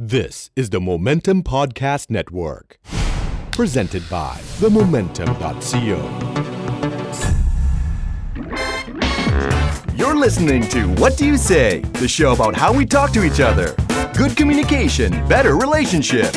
This is the Momentum Podcast Network, presented by themomentum.co. You're listening to What Do You Say, the show about how we talk to each other. Good communication, better relationship.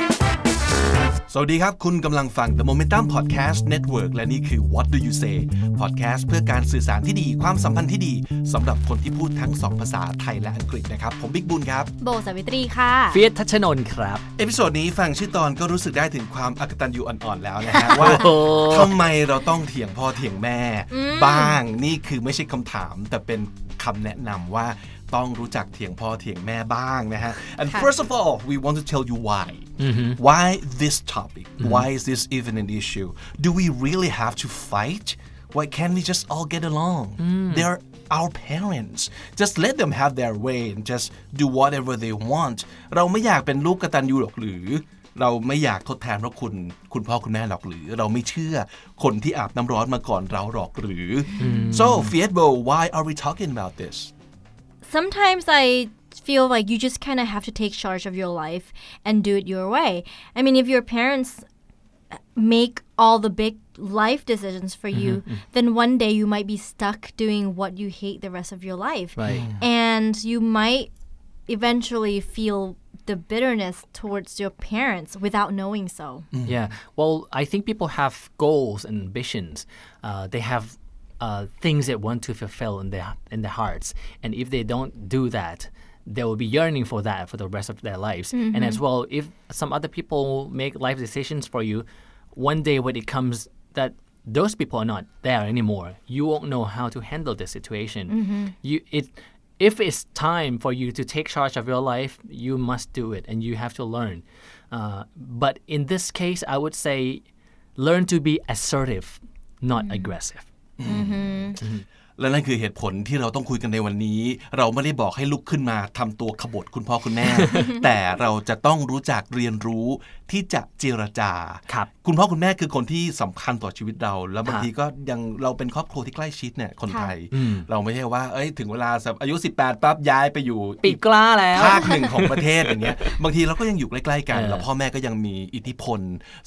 สวัสดีครับ คุณกำลังฟัง The Momentum Podcast Network และนี่คือ What Do You Say Podcast เพื่อการสื่อสารที่ดีความสัมพันธ์ที่ดีสำหรับคนที่พูดทั้งสองภาษาไทยและอังกฤษนะครับ ผมบิ๊กบุญครับ โบสาวิตรีค่ะเฟียสทัชนนท์ครับ เอพิโซดนี้ฟังชื่อตอนก็รู้สึกได้ถึงความอักตันยูอ่อนๆแล้วนะฮะว่าโอ้โหทำไมเราต้องเถียงพ่อเถียงแม่ บ้างนี่คือไม่ใช่คำถาม แต่เป็นคำแนะนำว่า ต้องรู้จักเถียงพ่อเถียงแม่บ้างนะฮะ and ค่ะ first of all we want to tell you why why this topic why is this even an issue do we really have to fight why can't we just all get along they're our parents just let them have their way and just do whatever they want เราไม่อยากเป็นลูกกตัญญูหรอกหรือเราไม่อยากทดแทนพระคุณคุณพ่อคุณแม่หรอกหรือ เราไม่เชื่อคนที่อาบน้ำร้อนมาก่อนเราหรอกหรือ so Fietbo why are we talking about this sometimes I feel like you just kind of have to take charge of your life and do it your way. I mean, if your parents uh, make all the big life decisions for you, mm-hmm. mm. then one day you might be stuck doing what you hate the rest of your life. Right. And you might eventually feel the bitterness towards your parents without knowing so. Mm. Yeah. Well, I think people have goals and ambitions. Uh, they have uh, things they want to fulfill in their in their hearts, and if they don't do that, they will be yearning for that for the rest of their lives. And as well, if some other people make life decisions for you, one day when it comes that those people are not there anymore, you won't know how to handle the situation. You it. If it's time for you to take charge of your life, you must do it, and you have to learn. Uh, but in this case, I would say, learn to be assertive, not aggressive. Mm-hmm. mhm และนั่นคือเหตุผลที่เราต้องคุยกันในวันนี้ เราไม่ได้บอกให้ลุกขึ้นมาทำตัวขบฏคุณพ่อคุณแม่ แต่เราจะต้องรู้จักเรียนรู้ที่จะเจรจาครับคุณพ่อคุณแม่คือคนที่สำคัญต่อชีวิตเรา แล้วบางทีก็ยังเราเป็นครอบครัวที่ใกล้ชิดเนี่ยคนไทย เราไม่ใช่ว่าเอ้ยถึงเวลาอายุ 18ปั๊บย้ายไปอยู่ปิดกล้าแล้วภาคหนึ่งของประเทศอย่างเงี้ยบางทีเราก็ยังอยู่ใกล้ๆกันเออแล้วพ่อแม่ก็ยังมีอิทธิพล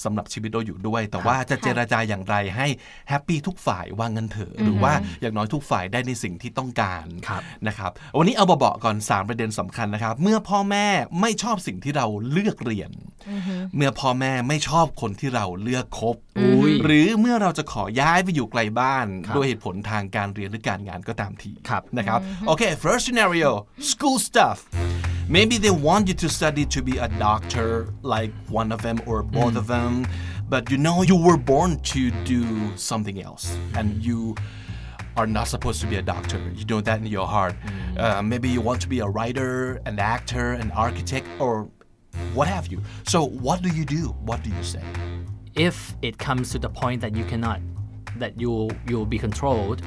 สำหรับชีวิตเราอยู่ด้วย แต่ว่าจะเจรจาอย่างไรให้แฮปปี้ทุกฝ่ายว่างันเถอะหรือว่าอย่างน้อยทุกฝ่ายได้ในสิ่งที่ต้องการครับนะครับ วันนี้เอาเบาๆก่อน 3 ประเด็นสำคัญนะครับ เมื่อพ่อแม่ไม่ชอบสิ่งที่เราเลือกเรียน เมื่อพ่อแม่ไม่ชอบคนที่เราเลือกคบอุ๊ยหรือเมื่อเราจะขอย้ายไปอยู่ไกลบ้านครับด้วยเหตุผลทางการเรียนหรือการงานก็ตามทีครับนะครับโอเค first scenario school stuff maybe they want you to study to be a doctor like one of them or both of them but you know you were born to do something else and you are not supposed to be a doctor. You know that in your heart. Uh, maybe you want to be a writer, an actor, an architect, or what have you. So, what do you do? What do you say? if it comes to the point that you cannot that you you'll be controlled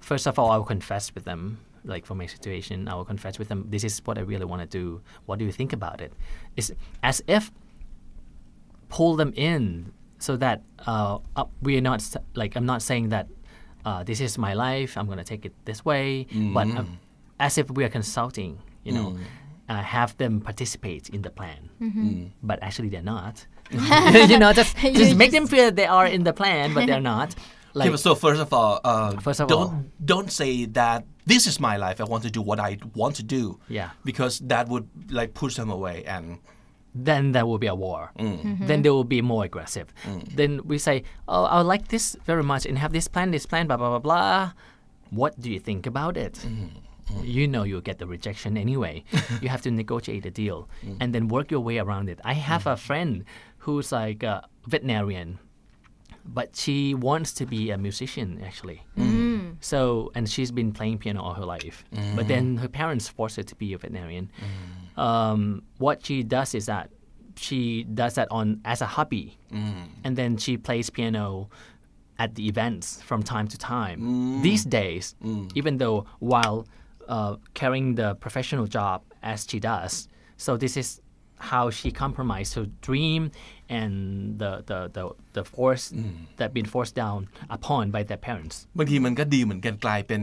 first of all i will confess with them like for my situation i will confess with them this is what i really want to do what do you think about it it's as if pull them in so that uh, we are not like i'm not saying that uh, this is my life i'm going to take it this way. But um, as if we are consulting you know uh, have them participate in the plan. But actually they're not. You know just just make them feel that they are in the plan but they're not. Like Okay, so first of all, uh, First of don't all- don't say that this is my life. I want to do what I want to do. Yeah. because that would like push them away and then there will be a war. Mm. Then mm-hmm. they will be more aggressive. Mm. Then we say, oh, I like this very much and have this plan, this plan, blah, blah, blah, blah. What do you think about it? Mm-hmm. Mm-hmm. You know you'll get the rejection anyway. you have to negotiate a deal mm. and then work your way around it. I have a friend who's like a veterinarian, but she wants to be a musician actually. So, and she's been playing piano all her life. But then her parents forced her to be a veterinarian. Um, what she does is that she does that on as a hobby, and then she plays piano at the events from time to time. These days, even though while uh, carrying the professional job as she does, so this is how she compromised her dream and the the the, the force that been forced down upon by their parents. บางทีมันก็ดีเหมือนกันกลายเป็น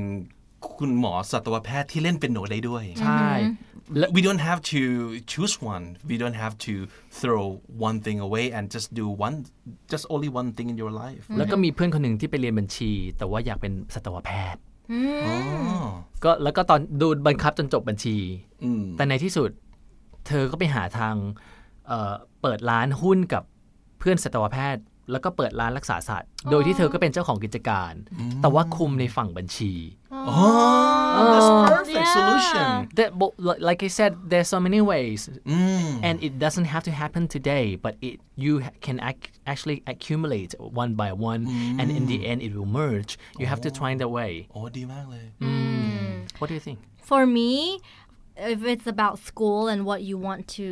คุณหมอสัตวแพทย์ที่เล่นเป็นโนได้ด้วย ใช่ we don't have to choose one we don't have to throw one thing away and just do one just only one thing in your life แล้วก็มีเพื่อนคนหนึ่งที่ไปเรียนบัญชี แต่ว่าอยากเป็นสัตวแพทย์อ๋อก็แล้วก็ตอนดูบังคับจนจบบัญชีอืมแต่ในที่สุด เธอก็ไปหาทางเอ่อเปิดร้านหุ้นกับเพื่อนสัตวแพทย์ แล้วก็เปิดร้านรักษาสัตว์ โดยที่เธอก็เป็นเจ้าของกิจการ แต่ว่าคุมในฝั่งบัญชี Oh, that's perfect yeah. solution That, but li- like I said there's so many ways Mm. and it doesn't have to happen today but it you ha- can ac- actually accumulate one by one and in the end it will merge you have to try the way โอ้ดีมากเลย what do you think For me, if it's about school and what you want to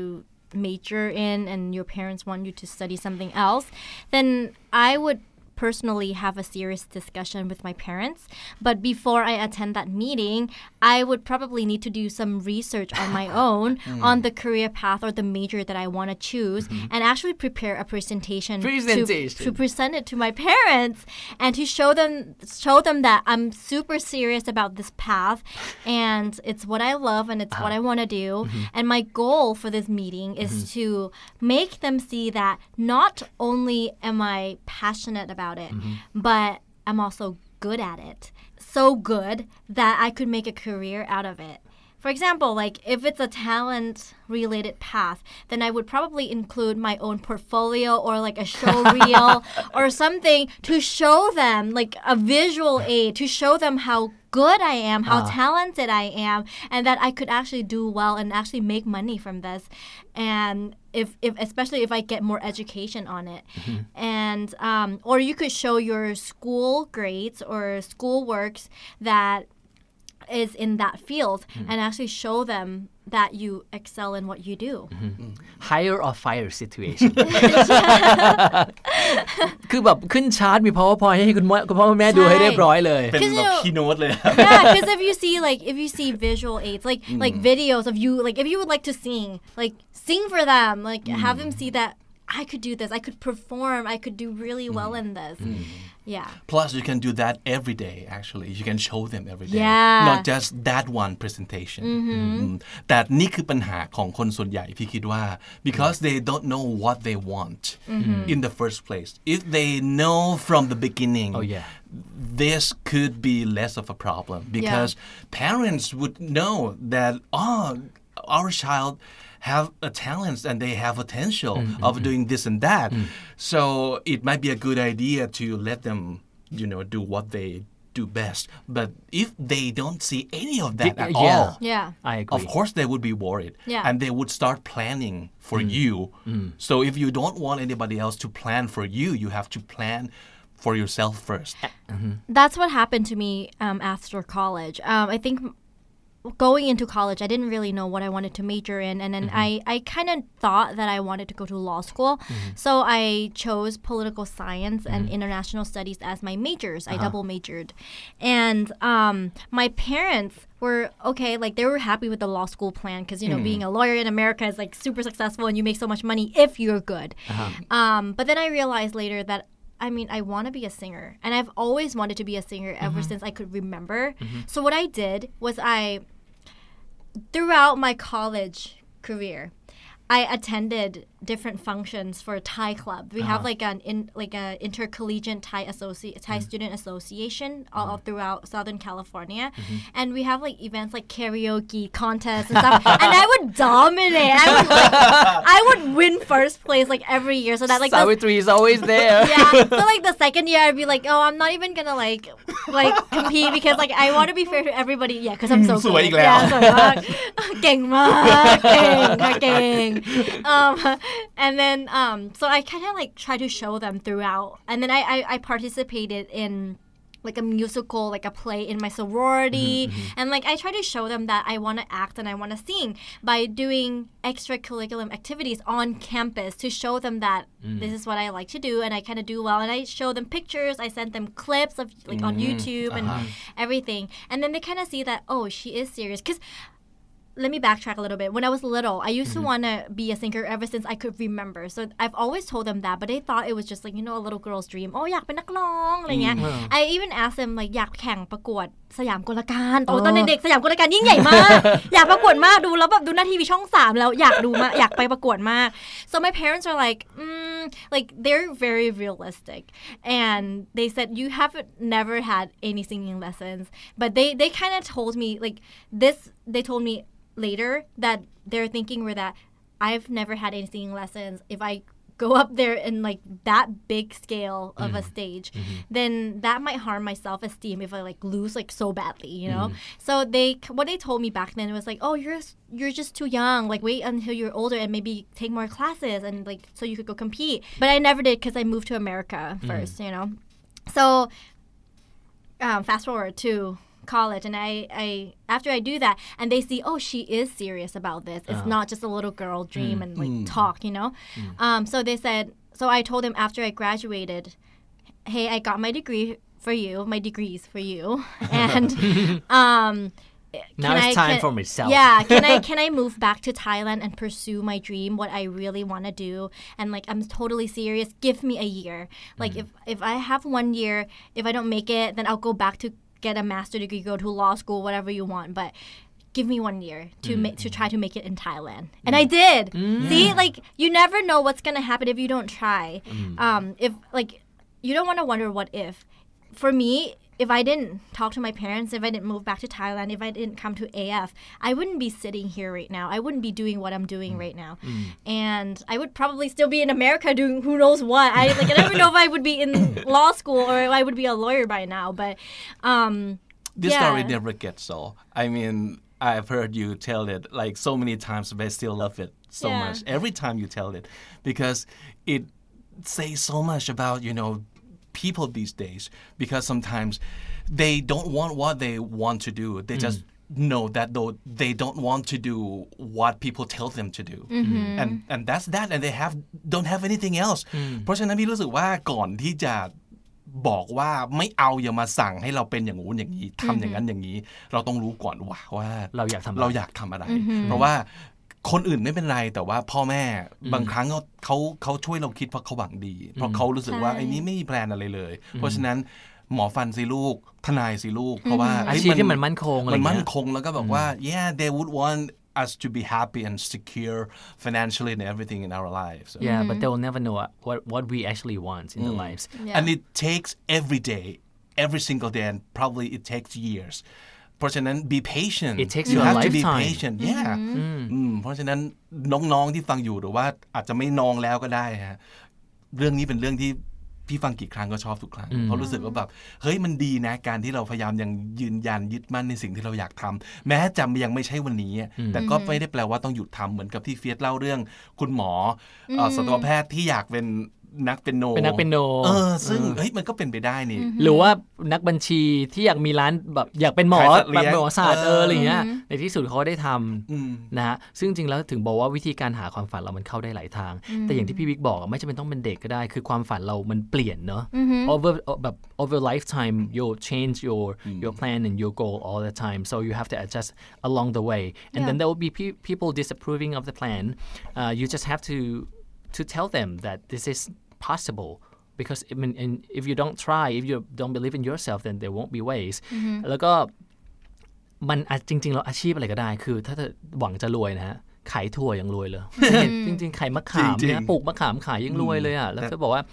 major in and your parents want you to study something else, then I would personally have a serious discussion with my parents. But before I attend that meeting, I would probably need to do some research on my own hmm. on the career path or the major that I want to choose mm-hmm. and actually prepare a presentation, to- Presentation. to present it to my parents and to show them show them that I'm super serious about this path and it's what I love and it's what uh-huh. I want to do mm-hmm. and my goal for this meeting is mm-hmm. to make them see that not only am I passionate about it mm-hmm. but I'm also good at it. So good that I could make a career out of it. For example, like if it's a talent related path, then I would probably include my own portfolio or like a show reel or something to show them like a visual aid to show them how good I am, how ah. talented I am, and that I could actually do well and actually make money from this. And if, if especially if I get more education on it. And um, or you could show your school grades or school works that is in that field and actually show them that you excel in what you do. hire or fire situation คือแบบขึ้นชาร์ตมี powerpoint ให้คุณพ่อคุณพ่อคุณแม่ดูให้เรียบร้อยเลย เป็น 'Cause แบบ you know- คีโนตเลย yeah, because if you see like if you see visual aids, like like videos of you, like if you would like to sing, like sing for them, like have them see that I could do this, I could perform, I could do really well in this. Yeah. Plus, you can do that every day. Actually, you can show them every day, Yeah. not just that one presentation. อืมแต่นี่คือปัญหาของคนส่วนใหญ่พี่คิดว่า because they don't know what they want in the first place. If they know from the beginning, Oh, yeah. this could be less of a problem because parents would know that oh, our child have a talent and they have potential mm, mm, of mm. doing this and that. So it might be a good idea to let them, you know, do what they do best. But if they don't see any of that at yeah. all, Yeah. I agree of course they would be worried Yeah. and they would start planning for you. So if you don't want anybody else to plan for you, you have to plan for yourself first. Eh, mm-hmm. That's what happened to me um, after college. Um, I think going into college, I didn't really know what I wanted to major in, and then mm-hmm. I, I kind of thought that I wanted to go to law school. Mm-hmm. So I chose political science and mm-hmm. international studies as my majors. I uh-huh. double majored, and um, my parents were okay. Like they were happy with the law school plan because you know being a lawyer in America is like super successful, and you make so much money if you're good. Uh-huh. Um, but then I realized later that I mean, I want to be a singer, and I've always wanted to be a singer ever since I could remember. So what I did was I, throughout my college career, I attended different functions for Thai club. We have like an in like a intercollegiate Thai associ- Thai student association all, all throughout Southern California, and we have like events like karaoke contests and stuff. and I would dominate. I would like, I would win first place like every year, so that like the Savitri is always there yeah. So like the second year, I'd be like, oh, I'm not even gonna like like compete because like I want to be fair to everybody. Yeah, because I'm so สวยอี good. กแล้ว Yeah, สวยมาก เก่งมากเก่งค่ะเก่ง um, and then um, so I kind of like try to show them throughout, and then I I, I participated in like a musical, like a play in my sorority. Mm-hmm, mm-hmm. And like I try to show them that I want to act and I want to sing by doing extracurricular activities on campus to show them that mm. this is what I like to do and I kind of do well. And I show them pictures, I send them clips of like on mm-hmm. YouTube and uh-huh. everything. And then they kind of see that, oh, she is serious. Because let me backtrack a little bit. When I was little, I used to want to be a singer ever since I could remember. So I've always told them that, but they thought it was just like you know a little girl's dream. Oh อยากเป็นนักร้องอะไรเงี้ย I even asked them like อยากแข่งประกวดสยามกลการโอ้ตอนเด็กๆสยามกลการยิ่งใหญ่มาก อยากประกวดมากดูแล้วแบบดูหน้าทีวีช่องสามแล้วอยากดูมากอยากไปประกวดมาก so my parents are like mm, like they're very realistic and they said you haven't never had any singing lessons but they they kind of told me like this they told me later that their thinking were that I've never had any singing lessons. If I go up there in like that big scale of a mm-hmm. stage mm-hmm. then that might harm my self-esteem if I like lose like so badly you know? Mm-hmm. So they what they told me back then was like oh you're you're just too young. Like wait until you're older and maybe take more classes and like so you could go compete. But I never did because I moved to America first you know? So um, fast forward to college and I, I after I do that and they see oh she is serious about this. It's uh-huh. not just a little girl dream mm. and like mm. talk you know? Mm. Um, so they said so I told them after I graduated hey I got my degree for you my degrees for you and um Now it's I- time can- for myself. Yeah, can I can I move back to Thailand and pursue my dream, what I really want to do, and like I'm totally serious. Give me a year. Like if if I have one year, if I don't make it, then I'll go back to get a master degree, go to law school, whatever you want. But give me one year to mm. make to try to make it in Thailand, and I did. Mm. See, like you never know what's gonna happen if you don't try. Mm. Um, if like you don't want to wonder what if. For me, if I didn't talk to my parents, if I didn't move back to Thailand, if I didn't come to AF, I wouldn't be sitting here right now. I wouldn't be doing what I'm doing right now. And I would probably still be in America doing who knows what. I like I don't even know if I would be in law school or I would be a lawyer by now, but um This Yeah. story never gets old. I mean, I've heard you tell it like so many times, but I still love it so Yeah. much every time you tell it because it says so much about you know people these days because sometimes they don't want what they want to do they just know that though they don't want to do what people tell them to do and and that's that and they have don't have anything else เพราะฉะนั้นพี่รู้สึกว่าก่อนที่จะบอกว่าไม่เอาอย่ามาสั่งให้เราเป็นอย่างงู้นอย่างนี้ทำอย่างนั้นอย่างนี้ เราต้องรู้ก่อนว่าว่าเราอยากทำอะไรเราอยากทำอะไร เพราะว่า คนอื่นไม่เป็นไรแต่ว่าพ่อแม่บางครั้งเขาเขาเขาช่วยเราคิดเพราะเขาหวังดี เพราะเขารู้สึกว่าใช่ไอ้นี้ไม่มีแพลนอะไรเลย เพราะฉะนั้นหมอฟันสิลูก ทนายสิลูก เพราะว่าอาชีพที่มันมั่นคงอะไรมันเงี้มั่นยคงแล้วก็บอกว่า yeah they would want us to be happy and secure financially and everything in our lives Yeah, but they'll never know what what we actually want in their lives. Yeah. and it takes every day every single day and probably it takes years เพราะฉะนั้น be patient It takes you you a have to be lifetime. patient yeah อืมเพราะฉะนั้นน้องๆที่ฟังอยู่หรือว่าอาจจะไม่น้องแล้วก็ได้ฮะเรื่องนี้เป็นเรื่องที่พี่ฟังกี่ครั้งก็ชอบทุกครั้งเพราะรู้สึกว่าแบบเฮ้ยมันดีนะ การที่เราพยายามยังยืนยันยึดมั่นในสิ่งที่เราอยากทำแม้จะยังไม่ใช่วันนี้ แต่ก็ไม่ได้แปลว่าต้องหยุดทำเหมือนกับที่เฟียสเล่าเรื่อง คุณหมอเอ่อสัตวแพทย์ที่อยากเป็น นักเป็นโนเป็นนักเปียโนเออซึ่งเฮ้ยมันก็เป็นไปได้นี่หรือว่านักบัญชีที่อยากมีร้านแบบอยากเป็นหมอขายสัตว์เลี้แบบยงหมอศาสตร์เอเออออะไรเงี้ยในที่สุดเขาก็ได้ทอืมำนะฮะซึ่งจริงแล้วถึงบอกว่าวิธีการหาความฝันเรามันเข้าได้หลายทาง แต่อย่างที่พี่บิ๊กบอกอะไม่จำเป็นต้องเป็นเด็กก็ได้ คือความฝันเรามันเปลี่ยนเนอะ over แบบ over lifetime you change your your plan and your goal all the time so you have to adjust along the way and then there will be pe- people disapproving of the plan uh, you just have to to tell them that this is possible because I mean, and if you don't try if you don't believe in yourself then there won't be ways แล้วก็มันอาจจริงๆแล้วอาชีพอะไรก็ได้ คือ ถ้าเธอหวังจะรวยนะฮะขายถั่วยังรวยเลย จริงๆขายมะขามจริเนี่ยงๆปลูกมะขามขายยังรวยเลยอะแล้วก็บอกว่า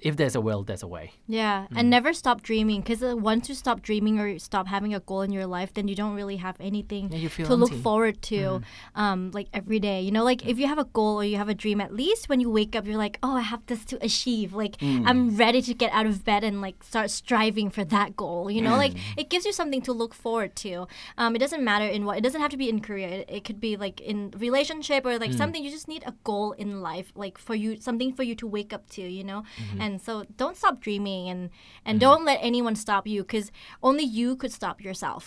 if there's a will there's a way Yeah, and never stop dreaming because uh, once you stop dreaming or stop having a goal in your life, then you don't really have anything Yeah, to look forward to, um, like every day. You know, like if you have a goal or you have a dream, at least when you wake up, you're like, oh, I have this to achieve. Like I'm ready to get out of bed and like start striving for that goal. You know, like it gives you something to look forward to. Um, it doesn't matter in what. It doesn't have to be in career. It, it could be like in relationship or like something. You just need a goal in life, like for you, something for you to wake up to. You know, and so don't stop dreaming and and don't let anyone stop you because only you could stop yourself.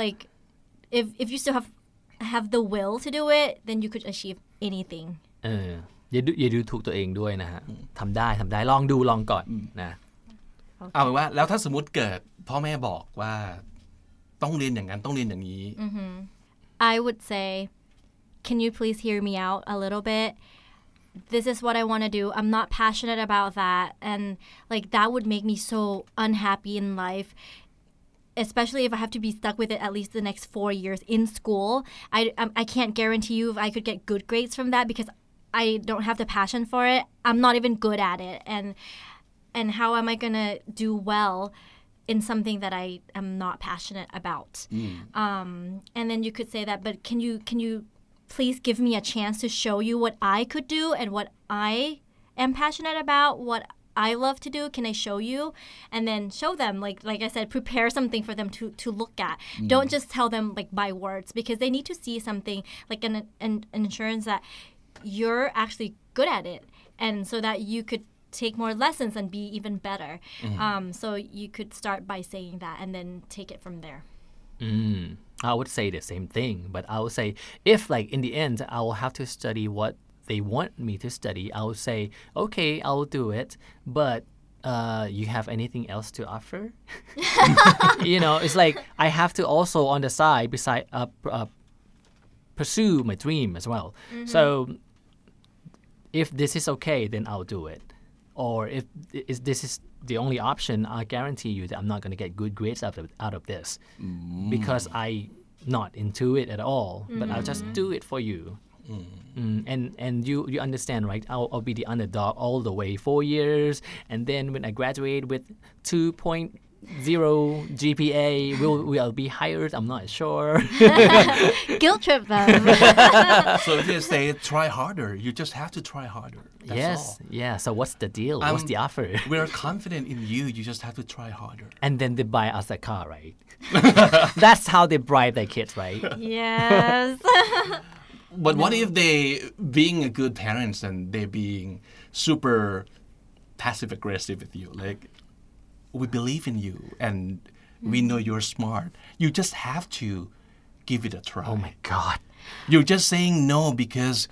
Like if if you still have have the will to do it, then you could achieve anything. เอออย่าดูอย่าดูถูกตัวเองด้วยนะฮะทำได้ทำได้ลองดูลองก่อนนะ เอาเป็นว่าแล้วถ้าสมมติเกิดพ่อแม่บอกว่าต้องเรียนอย่างนั้นต้องเรียนอย่างนี้ I would say, can you please hear me out a little bit? this is what I want to do. I'm not passionate about that. And like that would make me so unhappy in life. Especially if I have to be stuck with it at least the next four years in school, I um, I can't guarantee you if I could get good grades from that because I don't have the passion for it. I'm not even good at it, and and how am I gonna do well in something that I am not passionate about? Um, and then you could say that, but can you can you please give me a chance to show you what I could do and what I am passionate about, what I love to do. Can I show you? And then show them, like like I said, prepare something for them to to look at. Don't just tell them like by words because they need to see something like an, an, an insurance that you're actually good at it, and so that you could take more lessons and be even better. Um, so you could start by saying that and then take it from there. Mm, I would say the same thing, but I would say if like in the end I will have to study what they want me to study, I would say okay, I will do it, but uh, you have anything else to offer? you know, it's like I have to also on the side beside uh, uh, pursue my dream as well. So if this is okay, then I'll do it. Or if is this is the only option, I guarantee you that I'm not going to get good grades out of out of this mm. because I not into it at all. But I'll just mm. do it for you. Mm. mm, and and you you understand right? I'll, I'll be the underdog all the way four years, and then when I graduate with two point zero GPA, will will be hired? I'm not sure. Guilt trip them. so if you say try harder, you just have to try harder. That's yes, all. yeah. So what's the deal? what's Um, the offer? We're confident in you. You just have to try harder. and then they buy us a car, right? That's how they bribe their kids, right? yes. But what if they, being a good parents and they being super passive aggressive with you, like we believe in you and we know mm. you're smart. You just have to give it a try. Oh my God, You're just saying no because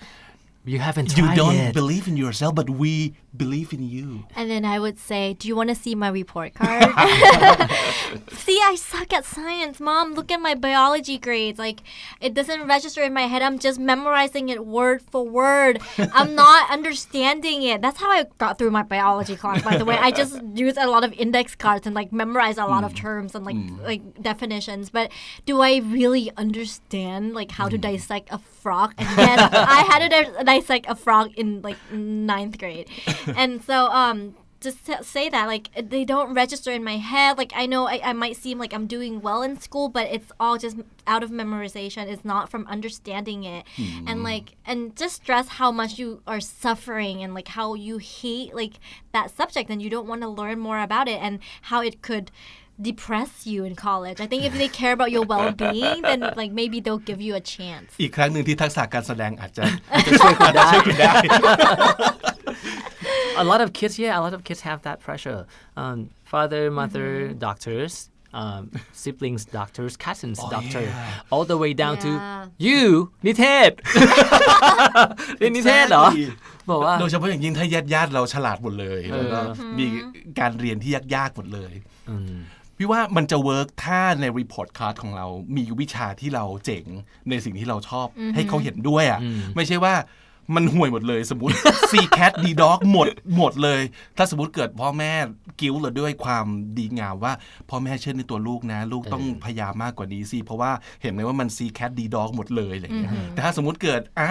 you haven't you don't it. believe in yourself, but we believe in you. And then I would say, Do you want to see my report card? see, I suck at science, mom. Look at my biology grades. Like, it doesn't register in my head. I'm just memorizing it word for word. I'm not understanding it. That's how I got through my biology class, by the way. I just used a lot of index cards and, like, memorized a lot of mm. terms and, like, mm. like definitions. But do I really understand, like, how to mm. dissect a frog? And yes, I had to di- dissect a frog in, like, ninth grade. And so, um, just to say that like they don't register in my head like i know I, I might seem like i'm doing well in school but it's all just out of memorization it's not from understanding it and like and just stress how much you are suffering and like how you hate like that subject and you don't want to learn more about it and how it could depress you in college i think if they care about your well-being then like maybe they'll give you a chance อีกครั้งหนึ่งที่ทักษะการแสดงอาจจะ อาจจะช่วยคุณได้ช่วยคุณได้ a lot of kids, yeah, a lot of kids have that pressure. Um, father, mother, doctors, um, siblings, doctors, cousins, doctor, yeah. all the way down Yeah. to you, นิเทศเรียนนิเทศเหรอบอกว่าโดยเฉพาะอย่างยิ่งถ้าญาติญาติๆเราฉลาดหมดเลยแล้วก็เออมีการเรียนที่ยากๆหมดเลยพี่ว่ามันจะเวิร์กถ้าในรีพอร์ตคาร์ดของเรามีวิชาที่เราเจ๋งในสิ่งที่เราชอบให้เขาเห็นด้วยอะไม่ใช่ว่า มันห่วยหมดเลยสมมติ C cat D dog หมดหมดเลย ถ้าสมมติเกิดพ่อแม่กิ้วเราด้วยความดีงามว่าพ่อแม่เชื่อในตัวลูกนะ ลูกต้องพยายามมากกว่านี้สิเพราะว่าเห็นไหมว่ามัน C cat D dog หมดเลยอะไรอย่างเงี้ยแต่ถ้าสมมติเกิดอะ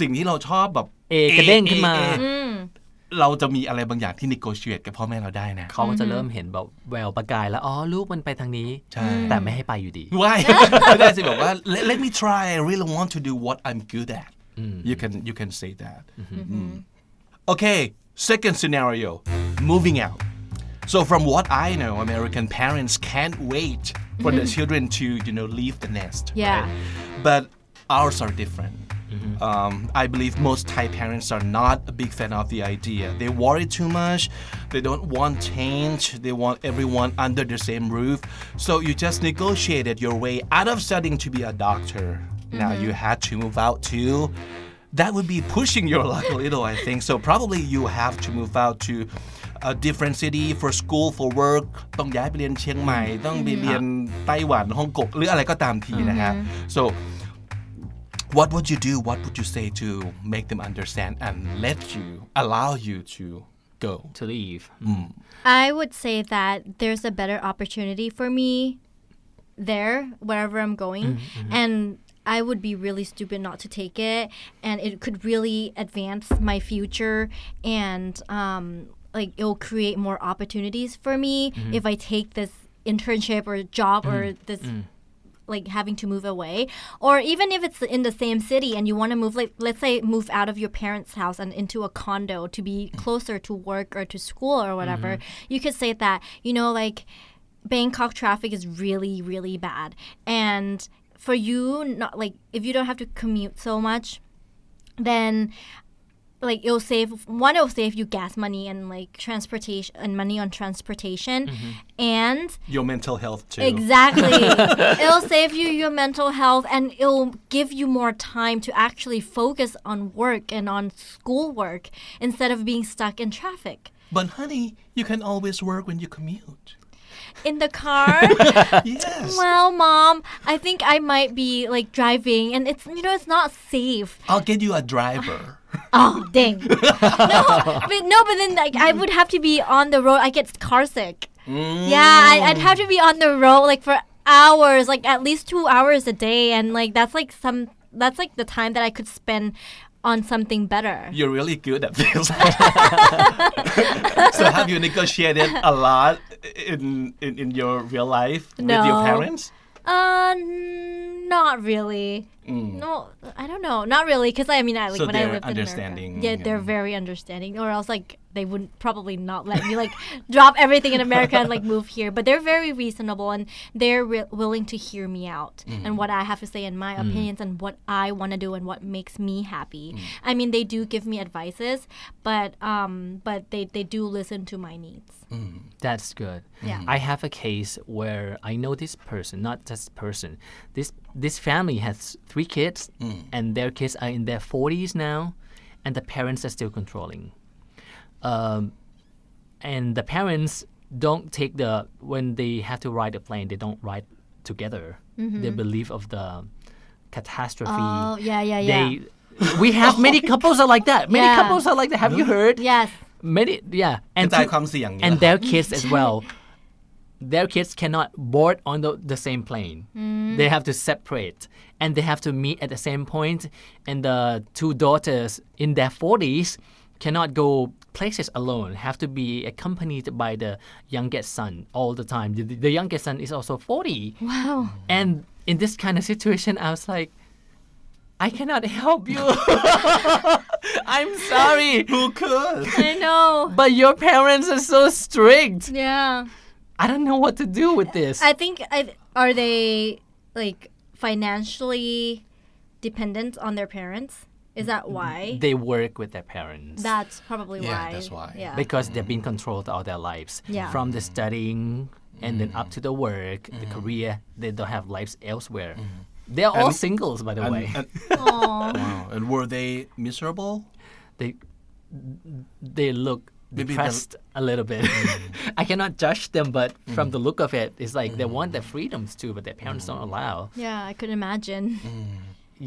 สิ่งที่เราชอบแบบเอกระเด้งขึ้นมา A A A เราจะมีอะไรบางอย่างที่ negotiate กับพ่อแม่เราได้นะ เขาก็จะเริ่มเห็นแบบแววประกายแล้ว อ๋อ ลูกมันไปทางนี้ใช่แต่ไม่ให้ไปอยู่ดี Why ไม่ได้สิบอกว่า let, let me try I really want to do what I'm good at you mm-hmm. can you can say that mm-hmm. Mm-hmm. Mm. okay second scenario moving out so from what I know American parents can't wait for their children to you know leave the nest Yeah. right? but ours are different um, I believe most Thai parents are not a big fan of the idea. They worry too much. They don't want change. They want everyone under the same roof. So you just negotiated your way out of studying to be a doctor Now you had to move out too. That would be pushing your luck a little, I think. So probably you have to move out to a different city for school for work ต้องย้ายไปเรียนเชียงใหม่ ต้องไปเรียนไต้หวันฮ่องกงหรืออะไรก็ตามทีนะฮะ so what would you do what would you say to make them understand and let you allow you to go to leave I would say that there's a better opportunity for me there wherever I'm going and I would be really stupid not to take it and it could really advance my future and um like it'll create more opportunities for me mm-hmm. if I take this internship or job or mm-hmm. this mm. like having to move away. Or even if it's in the same city and you want to move like let's say move out of your parents house and into a condo to be closer to work or to school or whatever mm-hmm. you could say that you know like bangkok traffic is really really bad. And for you not like if you don't have to commute so much then like it'll save one it'll save you gas money and like transportation and money on transportation mm-hmm. and your mental health too Exactly. it'll save you your mental health and it'll give you more time to actually focus on work and on schoolwork instead of being stuck in traffic. but honey you can always work when you commute In the car? yes well, mom, I think I might be like driving and it's you know it's not safe. I'll get you a driver Oh, dang. no, but no, but then like I would have to be on the road. I get car sick. Mm. Yeah, I, I'd have to be on the road like for hours, like at least two hours a day, and like that's like some that's like the time that I could spend on something better. You're really good at this. so have you negotiated a lot in in, in your real life with your No. parents? Uh, not really. No, I don't know. Not really, because I mean, I like So when I lived in understanding America. Yeah, they're very understanding, or else like they wouldn't probably not let me like drop everything in America and like move here. But they're very reasonable and they're re- willing to hear me out and mm-hmm. what I have to say and my mm. opinions and what I want to do and what makes me happy. Mm. I mean, they do give me advices, but um, but they they do listen to my needs. Mm. That's good. Yeah. Mm-hmm. I have a case where I know this person, not just person. This this family has three kids, and their kids are in their forties now, and the parents are still controlling. Um, and the parents don't take the when they have to ride a plane, they don't ride together. Mm-hmm. They believe of the catastrophe. Oh yeah, yeah, yeah. They, we have many couples are like that. Many yeah. couples are like that. Have mm-hmm. you heard? Yes. Many, yeah, and to, and their kids as well. their kids cannot board on the, the same plane. Mm. They have to separate and they have to meet at the same point. And the two daughters in their 40s cannot go places alone, have to be accompanied by the youngest son all the time. The, the youngest son is also 40. Wow. And in this kind of situation, I was like, I cannot help you. I'm sorry. Who could? I know. But your parents are so strict. Yeah. I don't know what to do with this. I think I, are they like financially dependent on their parents? Is that why? they work with their parents That's probably Yeah, why. that's why. Yeah. because they've been controlled all their lives. Yeah. From the studying and then up to the work, the mm-hmm. career, they don't have lives elsewhere. Mm-hmm. They're all And- singles, by the And, way. and, wow. and were they miserable? they they look Maybe depressed a little bit. Mm. I cannot judge them, but from mm. the look of it, it's like they mm. want their freedoms too, but their parents don't allow. yeah, I could imagine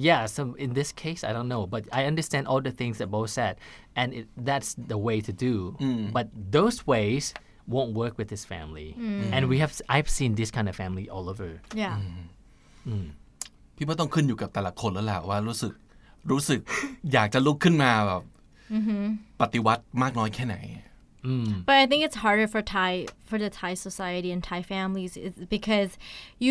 Yeah, so in this case, I don't know, but I understand all the things that both said, and it, that's the way to do. But those ways won't work with this family, and we have I've seen this kind of family all over. Yeah. พี่ว่าต้องขึ้นอยู่กับแต่ละคนแล้วแหละว่ารู้สึกรู้สึก อยากจะลุกขึ้นมาแบบปฏิวัติมากน้อยแค่ไหน But I think it's harder for Thai for the Thai society and Thai families is because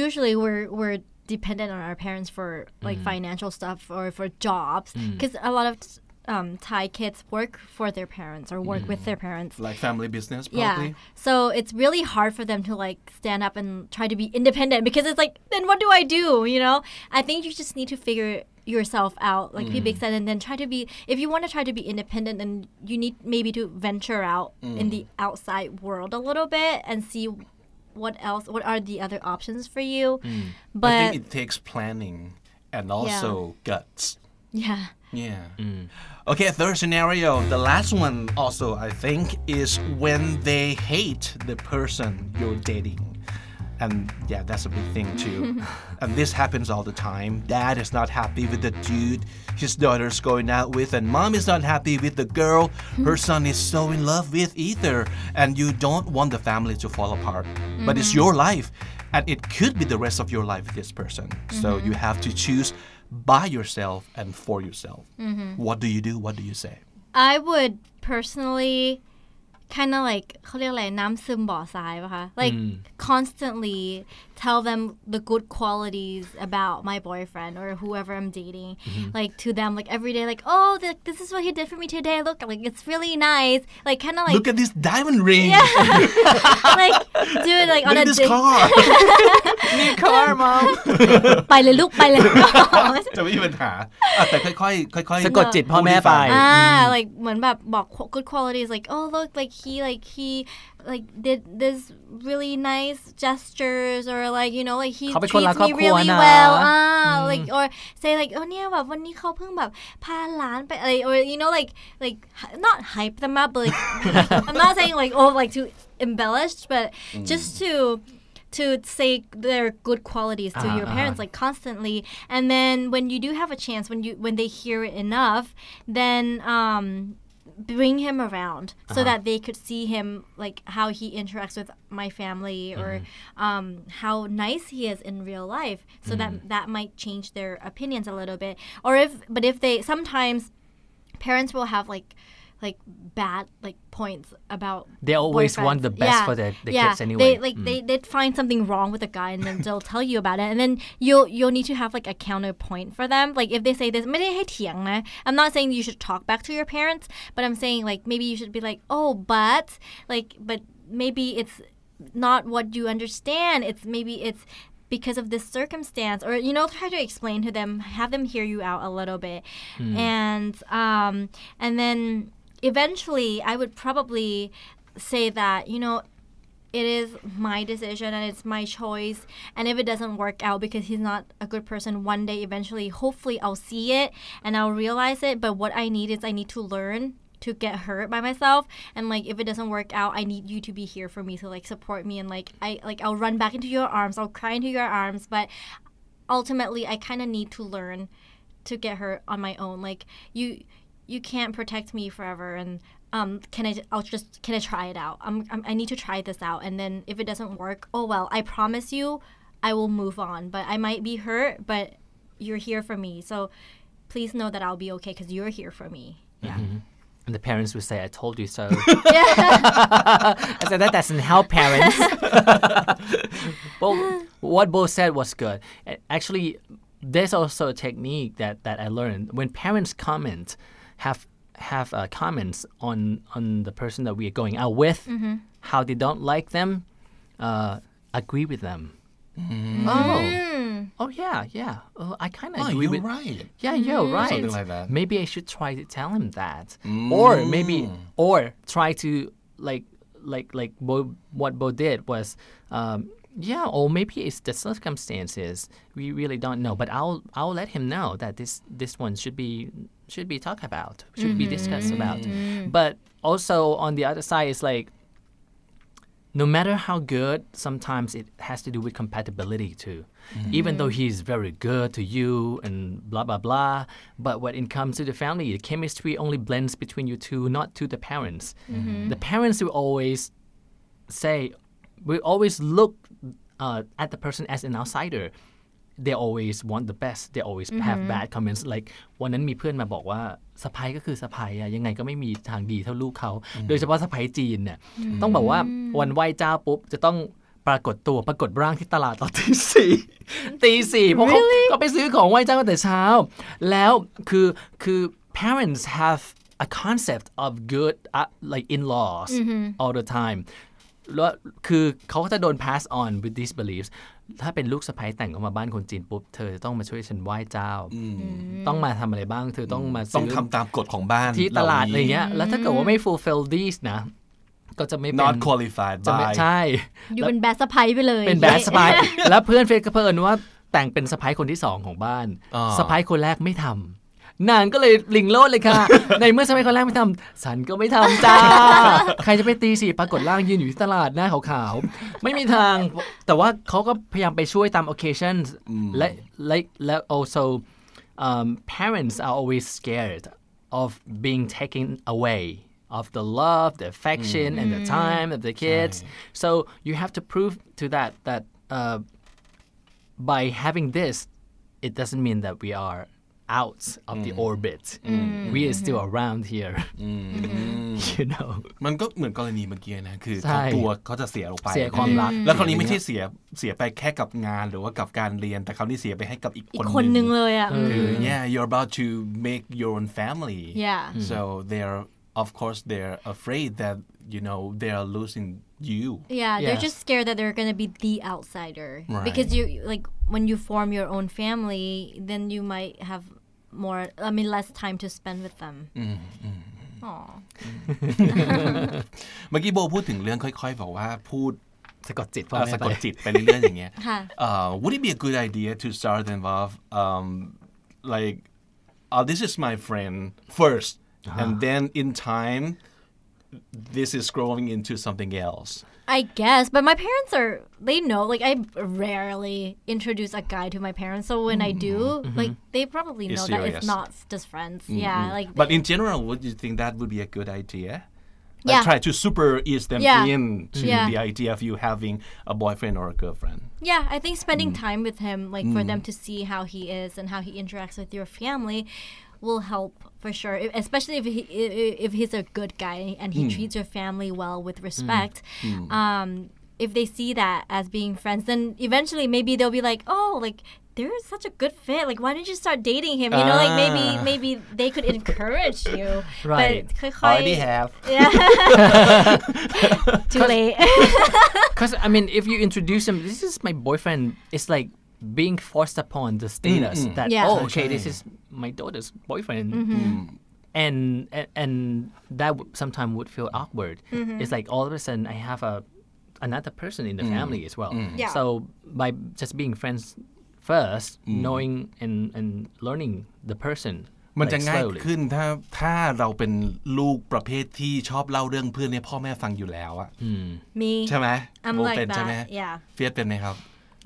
usually we're we're dependent on our parents for like mm. financial stuff or for jobs mm. because a lot of um, Thai kids work for their parents or work with mm. their parents. like family business probably Yeah. So it's really hard for them to like stand up and try to be independent because it's like, then what do I do? You know? I think you just need to figure yourself out, like P Big said, and then try to be if you want to try to be independent then you need maybe to venture out in the outside world a little bit and see what else what are the other options for you. Mm. I But think it takes planning and also guts yeah. Yeah. Mm. Okay, third scenario. The last one also I think is when they hate the person you're dating. And yeah that's a big thing too. And this happens all the time. Dad is not happy with the dude his daughter's going out with and mom is not happy with the girl her hmm. son is so in love with either. And you don't want the family to fall apart. But it's mm-hmm. your life and it could be the rest of your life with this person. So you mm-hmm. have to choose by yourself and for yourself. Mm-hmm. What do you do? What do you say? I would personally kind of like เขาเรียกอะไรน้ำซึมบ่อทรายปะคะ like constantly tell them the good qualities about my boyfriend or whoever I'm dating like to them like every day like oh the, this is what he did for me today look like it's really nice like kind of like look at this diamond ring like do it like on look a at this day car New car mom ไปเลยลูกไปเลย จะไม่มีปัญหาอ่ะแต่ค่อยๆค่อยๆ สะกดจิตพ่อแม่ไป อ่า like เหมือนแบบบอก good qualities like oh look like he like he like did this really nice gestures or like you know like he เขาเป็นคนรัก treats ครอบ me ครัว really นะ well อ่า like or say like โอ้เนี่ยแบบวันนี้เขาเพิ่งแบบพาหลานไปอะไร or you know like like not hype them up but like I'm not saying like oh like to embellish but just to to say their good qualities to Ah, your ah. parents like constantly and then when you do have a chance when you when they hear it enough then um bring him around so uh-huh. that they could see him like how he interacts with my family or mm-hmm. um, how nice he is in real life. So that mm-hmm. that might change their opinions a little bit. Or if but if they sometimes parents will have like like bad like points about they always boyfriends. want the best yeah. for their, yeah. kids anyway they like mm. they find something wrong with a guy and then they'll tell you about it and then you'll you'll need to have like a counterpoint for them like if they say this i'm not saying you should talk back to your parents but i'm saying like maybe you should be like oh but like but maybe it's not what you understand it's maybe it's because of this circumstance or you know try to explain to them have them hear you out a little bit mm. and um and then eventually i would probably say that you know it is my decision and it's my choice. And if it doesn't work out because he's not a good person one day eventually hopefully i'll see it and i'll realize it. But what i need is i need to learn to get hurt by myself. And like if it doesn't work out i need you to be here for me to like support me. And like i like i'll run back into your arms. I'll cry into your arms. But ultimately i kind of need to learn to get hurt on my own. Like you you can't protect me forever and um can i i'll just can i try it out I'm, I'm i need to try this out and then if it doesn't work oh well i promise you i will move on but i might be hurt but you're here for me so please know that i'll be okay because you're here for me yeah And the parents would say, I told you so. I said, that doesn't help parents. but what Bo said was good. Actually, there's also a technique that, that I learned. When parents comment, have have uh, comments on on the person that we are going out with, how they don't like them, uh, agree with them. Oh, oh yeah, yeah. Oh, I kind of oh agree you're with. right Yeah, you're right. Something like that. Maybe I should try to tell him that, or maybe, or try to like, like, like Bo, what Bo did was, um, yeah, or maybe it's the circumstances. We really don't know, but I'll, I'll let him know that this, this one should be, should be talked about, should be discussed mm-hmm. about. But also on the other side, it's like, no matter how good, sometimes it has to do with compatibility too. Mm-hmm. Even though he's very good to you and blah blah blah, but when it comes to the family, the chemistry only blends between you two, not to the parents. Mm-hmm. The parents will always say, we always look uh, at the person as an outsider. They always want the best. They always have bad comments. Like วันนั้นมีเพื่อนมาบอกว่าสะพายก็คือสะพายอะยังไงก็ไม่มีทางดีเท่าลูกเขา โดยเฉพาะสะพายจีนเนี่ยต้องบอกว่าวันไหว้เจ้าปุ๊บ จะต้องปรากฏตัวปรากฏร่างที่ตลาดตอนตีสี่ตีสี่เพราะเขาก็ไปซื้อของไหว้เจ้าตั้งแต่เช้า แล้วคือคือ parents have a concept of good uh, like in-laws all the time แล้วคือเขาก็จะโดน pass on with these beliefs ถ้าเป็นลูกสะใภ้แต่งเข้ามาบ้านคนจีนปุ๊บ เธอจะต้องมาช่วยฉันไหว้เจ้า ต้องมาทำอะไรบ้าง เธอต้องมาต้องซื้ทำตามกฎของบ้านที่ตลาดอะไรเงี้ย แล้วถ้าเกิดว่าไม่ fulfill these นะ ก็จะไม่เป็น not qualified จะไม่ by ใช่ อยู่เป็นแบดสะพายไปเลย เป็นแบดสปายแล้วเพื่อนเฟซก็เพิ่นว่าแต่งเป็นสะพ้ายคนที่สองของบ้านอ่าสะพ้ายคนแรกไม่ทำ นางก็เลยลิงโลดเลยค่ะ ในเมื่อสมัยคนแรกไม่ทำฉันก็ไม่ทำจ้า ใครจะไปตีสิปรากฏร่างยืนอยู่ที่ตลาดหน้าขาวๆ ไม่มีทาง แต่ว่าเขาก็พยายามไปช่วยตาม occasion และและและ also um, parents are always scared of being taken away of the love the affection and the time of the kids so you have to prove to that that uh, by having this it doesn't mean that we are out of the orbit we are still around here you know มันก็เหมือนกรณีเมื่อกี้นะ คือ ใช่ เขากลัวเขาจะเสียลงไป เสียความรัก แล้วคราวนี้ไม่ใช่เสียเสียไปแค่กับงานหรือว่ากับการเรียน แต่คราวนี้เสียไปให้กับอีก อี ค ก น คนนึง ห เลยอ่ะ คือ yeah you're about to make your own family Yeah. so they're of course they're afraid that you know they're losing you Yeah, they're Yes. just scared that they're gonna be the outsider Right. because you like when you form your own family, then you might have more. I mean, less time to spend with them. Aw. เมื่อกี้โบพูดถึงเรื่องค่อย ๆ บอกว่าพูด สะกดจิตพ่อ เอ่อ แม่ สะ ไป กดจิตไปเรื่อยๆอย่างเงี้ย ค่ะ uh, would it be a good idea to start them off um, like oh this is my friend 1st and then in time this is growing into something else I guess, but my parents are they know. Like I rarely introduce a guy to my parents, so when I do, mm-hmm. Mm-hmm. like they probably It's know that serious. it's not just friends. Mm-hmm. Yeah, like but in general would you think that would be a good idea like Yeah. try to super ease them Yeah. in to Yeah. the idea of you having a boyfriend or a girlfriend Yeah, I think spending mm. time with him, like for them mm. to see how he is and how he interacts with your family, will help for sure, especially if he if he's a good guy and he mm. treats your family well with hmm. respect. Mm. Mm. Um, if they see that as being friends, then eventually maybe they'll be like, oh, like they're such a good fit. Like, why didn't you start dating him? You know, like maybe ah. maybe they could encourage you. right. But already have. Yeah. Too late. Because I mean, if you introduce him, this is my boyfriend. It's like being forced upon the status that Yeah. oh, okay, this is my daughter's boyfriend, and, and and that would, sometimes would feel awkward. It's like all of a sudden I have a another person in the family as well. Yeah. So by just being friends first, knowing and and learning the person. มันจะ like, ง่าย slowly. ขึ้นถ้าถ้าเราเป็นลูกประเภทที่ชอบเล่าเรื่องเพื่อนให้พ่อแม่ฟังอยู่แล้วอะ Me. ใช่ไหม I'm โบ like เป็นใช่ไหม that. Yeah. เฟียสเป็นไหมครับ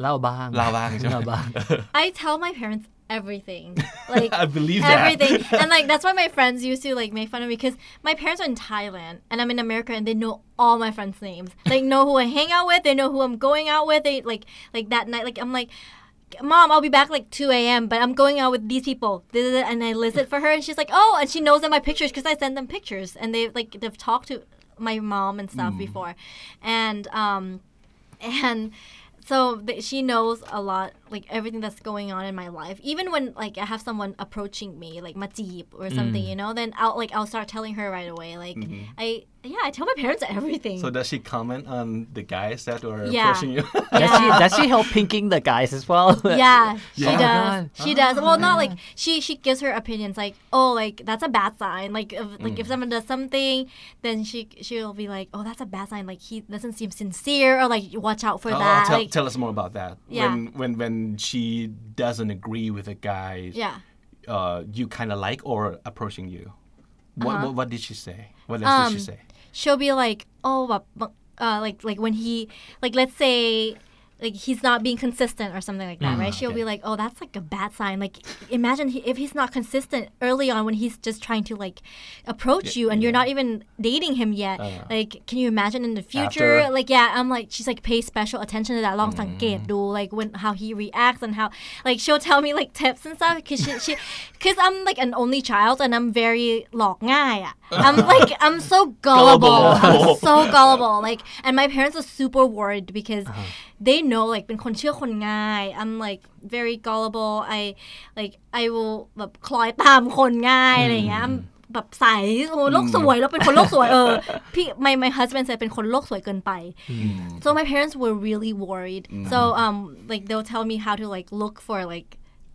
เล่าบ้าง เล่าบ้างใช่ไหม เล่าบ้าง I tell my parents everything. Like I believe that. everything. and like that's why my friends used to like make fun of me because my parents are in Thailand and I'm in America and they know all my friends' names. They know who I hang out with, they know who I'm going out with. They like like that night like I'm like Mom, I'll be back like 2 a.m., but I'm going out with these people. And I list it for her, and she's like, "Oh," and she knows that my pictures because I send them pictures, and they like they've talked to my mom and stuff before, and um, and so th- she knows a lot like everything that's going on in my life. Even when like i have someone approaching me like majib or something mm. you know then i'll like i'll start telling her right away like mm-hmm. i yeah i tell my parents everything. So does she comment on the guys that are Yeah. approaching you? Does she does she help pinking the guys as well? yeah she Oh does God. she does. Well not like she she gives her opinions like oh like that's a bad sign. Like if like if someone does something then she she'll be like oh that's a bad sign. Like he doesn't seem sincere or like watch out for Oh, that tell, like tell us more about that. Yeah. when when when she doesn't agree with a guy yeah. uh, you kind of like or approaching you? What, Uh-huh. what what did she say? What else Um, did she say she'll be like, oh, uh, like like when he like let's say like he's not being consistent or something like that, mm, right? Mm-hmm. She'll okay. be like, "Oh, that's like a bad sign." Like, imagine he, if he's not consistent early on when he's just trying to like approach you, and yeah. you're not even dating him yet. Uh, like, can you imagine in the future? After. Like, yeah, I'm like, she's like, pay special attention to that long mm. gate do like when how he reacts and how like she'll tell me like tips and stuff because she, she cause I'm like an only child and I'm very long. I'm like I'm so gullible. gullible. I'm so gullible. Like, and my parents are super worried because uh-huh. they know like เป็นคนเชื่อคนง่าย I'm like very gullible. I like I will แบบคล้อยตามคนง่ายอะไรอย่างเงี้ย I'm แบบใสโอ้โลกสวยแล้วเป็นคนโลกสวยเออพี่ my my husband said เป็นคนโลกสวยเกินไป so my parents were really worried so um like they'll tell me how to like look for like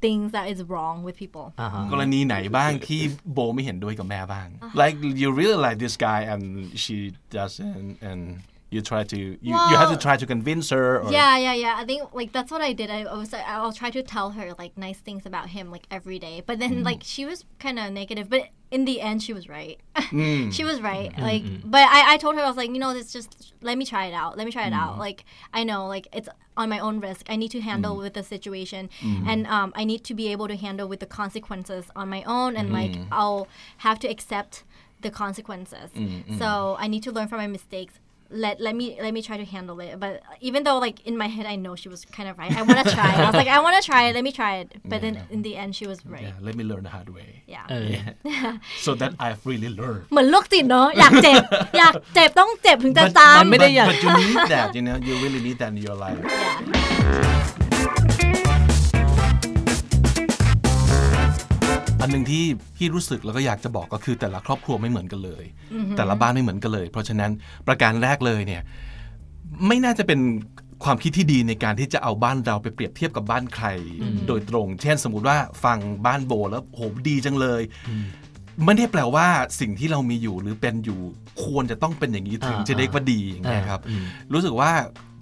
things that is wrong with people กรณีไหนบ้างที่โบไม่เห็นด้วยกับแม่บ้าง like you really like this guy and she doesn't and you try to you, you have to try to convince her or Yeah, yeah, yeah. I think like that's what I did. I, I was I'll try to tell her like nice things about him like every day. But then mm. like she was kind of negative, but in the end she was right. Mm. she was right. Mm-hmm. Like, mm-hmm. but I I told her I was like, you know, this just let me try it out. Let me try it out. Mm. Like I know like it's on my own risk. I need to handle with the situation, mm-hmm. and um I need to be able to handle with the consequences on my own, and like I'll have to accept the consequences. So I need to learn from my mistakes Let let me let me try to handle it. But even though like in my head I know she was kind of right. I want to try. it. I was like I want to try it. Let me try it. But then in the end she was right. yeah let me learn the hard way Yeah. เออ so that I've really learned เหมือนโรคจิตเนาะอยากเจ็บ อยากเจ็บต้องเจ็บถึงจะ But- จำ มันไม่ได้อยาก but you need that you know you really need that in your life Yeah. นหนึ่งที่พี่รู้สึกแล้วก็อยากจะบอกก็คือแต่ละครอบครัวไม่เหมือนกันเลย แต่ละบ้านไม่เหมือนกันเลย เพราะฉะนั้นประการแรกเลยเนี่ยไม่น่าจะเป็นความคิดที่ดีในการที่จะเอาบ้านเราไปเปรียบเทียบกับบ้านใคร โดยตรง เช่นสมมุติว่าฟังบ้านโบแล้วโหดีจังเลยไม่ได้แปลว่าสิ่งที่เรามีอยู่หรือเป็นอยู่ควรจะต้องเป็นอย่างนี้ถึงอ่าจะเรียกว่าดีอย่างเงี้ยครับ รู้สึกว่า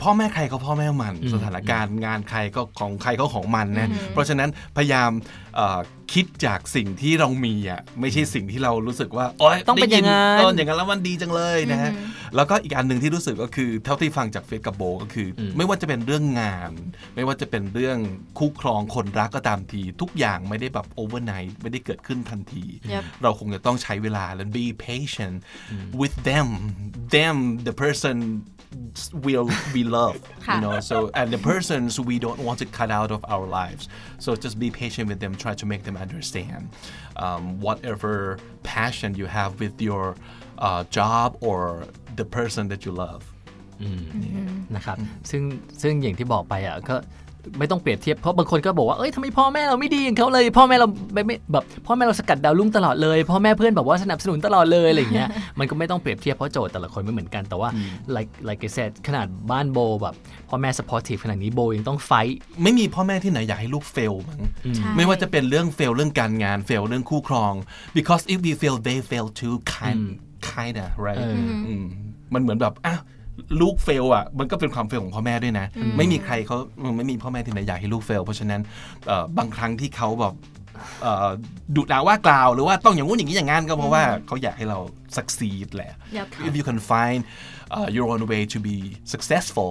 พ่อแม่ใครก็พ่อแม่มัน สถานการณ์งานใครก็ของใครก็ของมันนะเพราะฉะนั้นพยายามเอ่อคิดจากสิ่งที่เรามีอะไม่ใช่สิ่งที่เรารู้สึกว่าโอ๊ยต้องเป็นได้อย่างนั้นเอออย่างนั้นแล้วมันดีจังเลยนะฮะแล้วก็อีกอันหนึ่งที่รู้สึกก็คือเท่าที่ฟังจากเฟซกับโบก็คืออไม่ว่าจะเป็นเรื่องงาน ไม่ว่าจะเป็นเรื่องคู่ครองคนรักก็ตามที ทุกอย่างไม่ได้แบบโอเวอร์ไนท์ไม่ได้เกิดขึ้นทันที Yep. เราคงจะต้องใช้เวลาและ be patient with them them the person will we love you know so and the persons we don't want to cut out of our lives so just be patient with them try to make them understand um, whatever passion you have with your uh, job or the person that you love นะครับซึ่งซึ่งอย่างที่บอกไปอ่ะก็ ไม่ต้องเปรียบเทียบเพราะบางคนก็บอกว่าเอ้ยทำไมพ่อแม่เราไม่ดีอย่างเขาเลย พ่อแม่เราไม่ไม่แบบพ่อแม่เราสกัดดาวรุ่งตลอดเลยพ่อแม่เพื่อนแบบว่าสนับสนุนตลอดเลยอะไรอย่างเงี้ยมันก็ไม่ต้องเปรียบเทียบเพราะโจทย์แต่ละคนไม่เหมือนกันแต่ว่า like like I said ขนาดบ้านโบแบบพ่อแม่ supportive ขนาดนี้โบยังต้องไฟท์ไม่มีพ่อแม่ที่ไหนอยากให้ลูกเฟลมั้งใช่ไม่ว่าจะเป็นเรื่องเฟลเรื่องการงานเฟลเรื่องคู่ครอง because if we fail they fail too kind kinda right อืมมันเหมือนแบบอะ ลูกเฟลอะมันก็เป็นความเฟลของพ่อแม่ด้วยนะ ไม่มีใครเขาไม่มีพ่อแม่ที่ไหนอยากให้ลูกเฟล เพราะฉะนั้นเอ่อบางครั้งที่เขาแบบเอ่อดุด่าว่ากล่าวหรือว่าต้องอย่างงู้นอย่างนี้อย่างงั้นก็เพราะว่าเขาอยากให้เรา succeed แหละ Yep. if you can find uh, your own way to be successful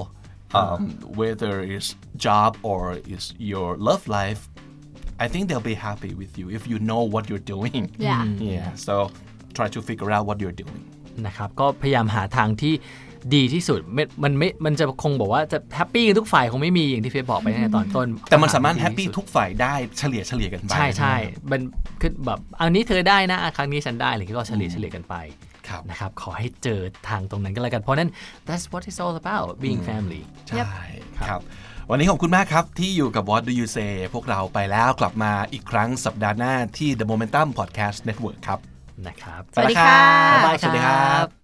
um, whether it's job or is your love life I think they'll be happy with you if you know what you're doing Yeah. yeah so try to figure out what you're doing นะครับก็พยายามหาทางที่ ดีที่สุดไม่มันไม่มันจะคงบอกว่าจะแฮปปี้กันทุกฝ่ายคงไม่มีอย่างที่เฟยบอกไปตั้งแต่ตอนต้น แต่มันสามารถดีแฮปปี้ที่สุดทุกฝ่ายได้เฉลี่ยเฉลี่ยกันไป ใช่ใช่มันคือแบบอันนี้เธอได้นะอะครั้งนี้ฉันได้อะไรก็เฉลี่ยเฉลี่ยกันไปครับนะครับขอให้เจอทางตรงนั้นก็แล้วกัน เพราะนั้น that's what it's all about being family ใช่ครับวันนี้ขอบคุณมากครับที่อยู่กับ What Do You Say พวกเราไปแล้วกลับมาอีกครั้งสัปดาห์หน้าที่ The Momentum Podcast Network ครับนะครับ สวัสดีค่ะไปบ๊ายแล้วบายสวัสดีครับ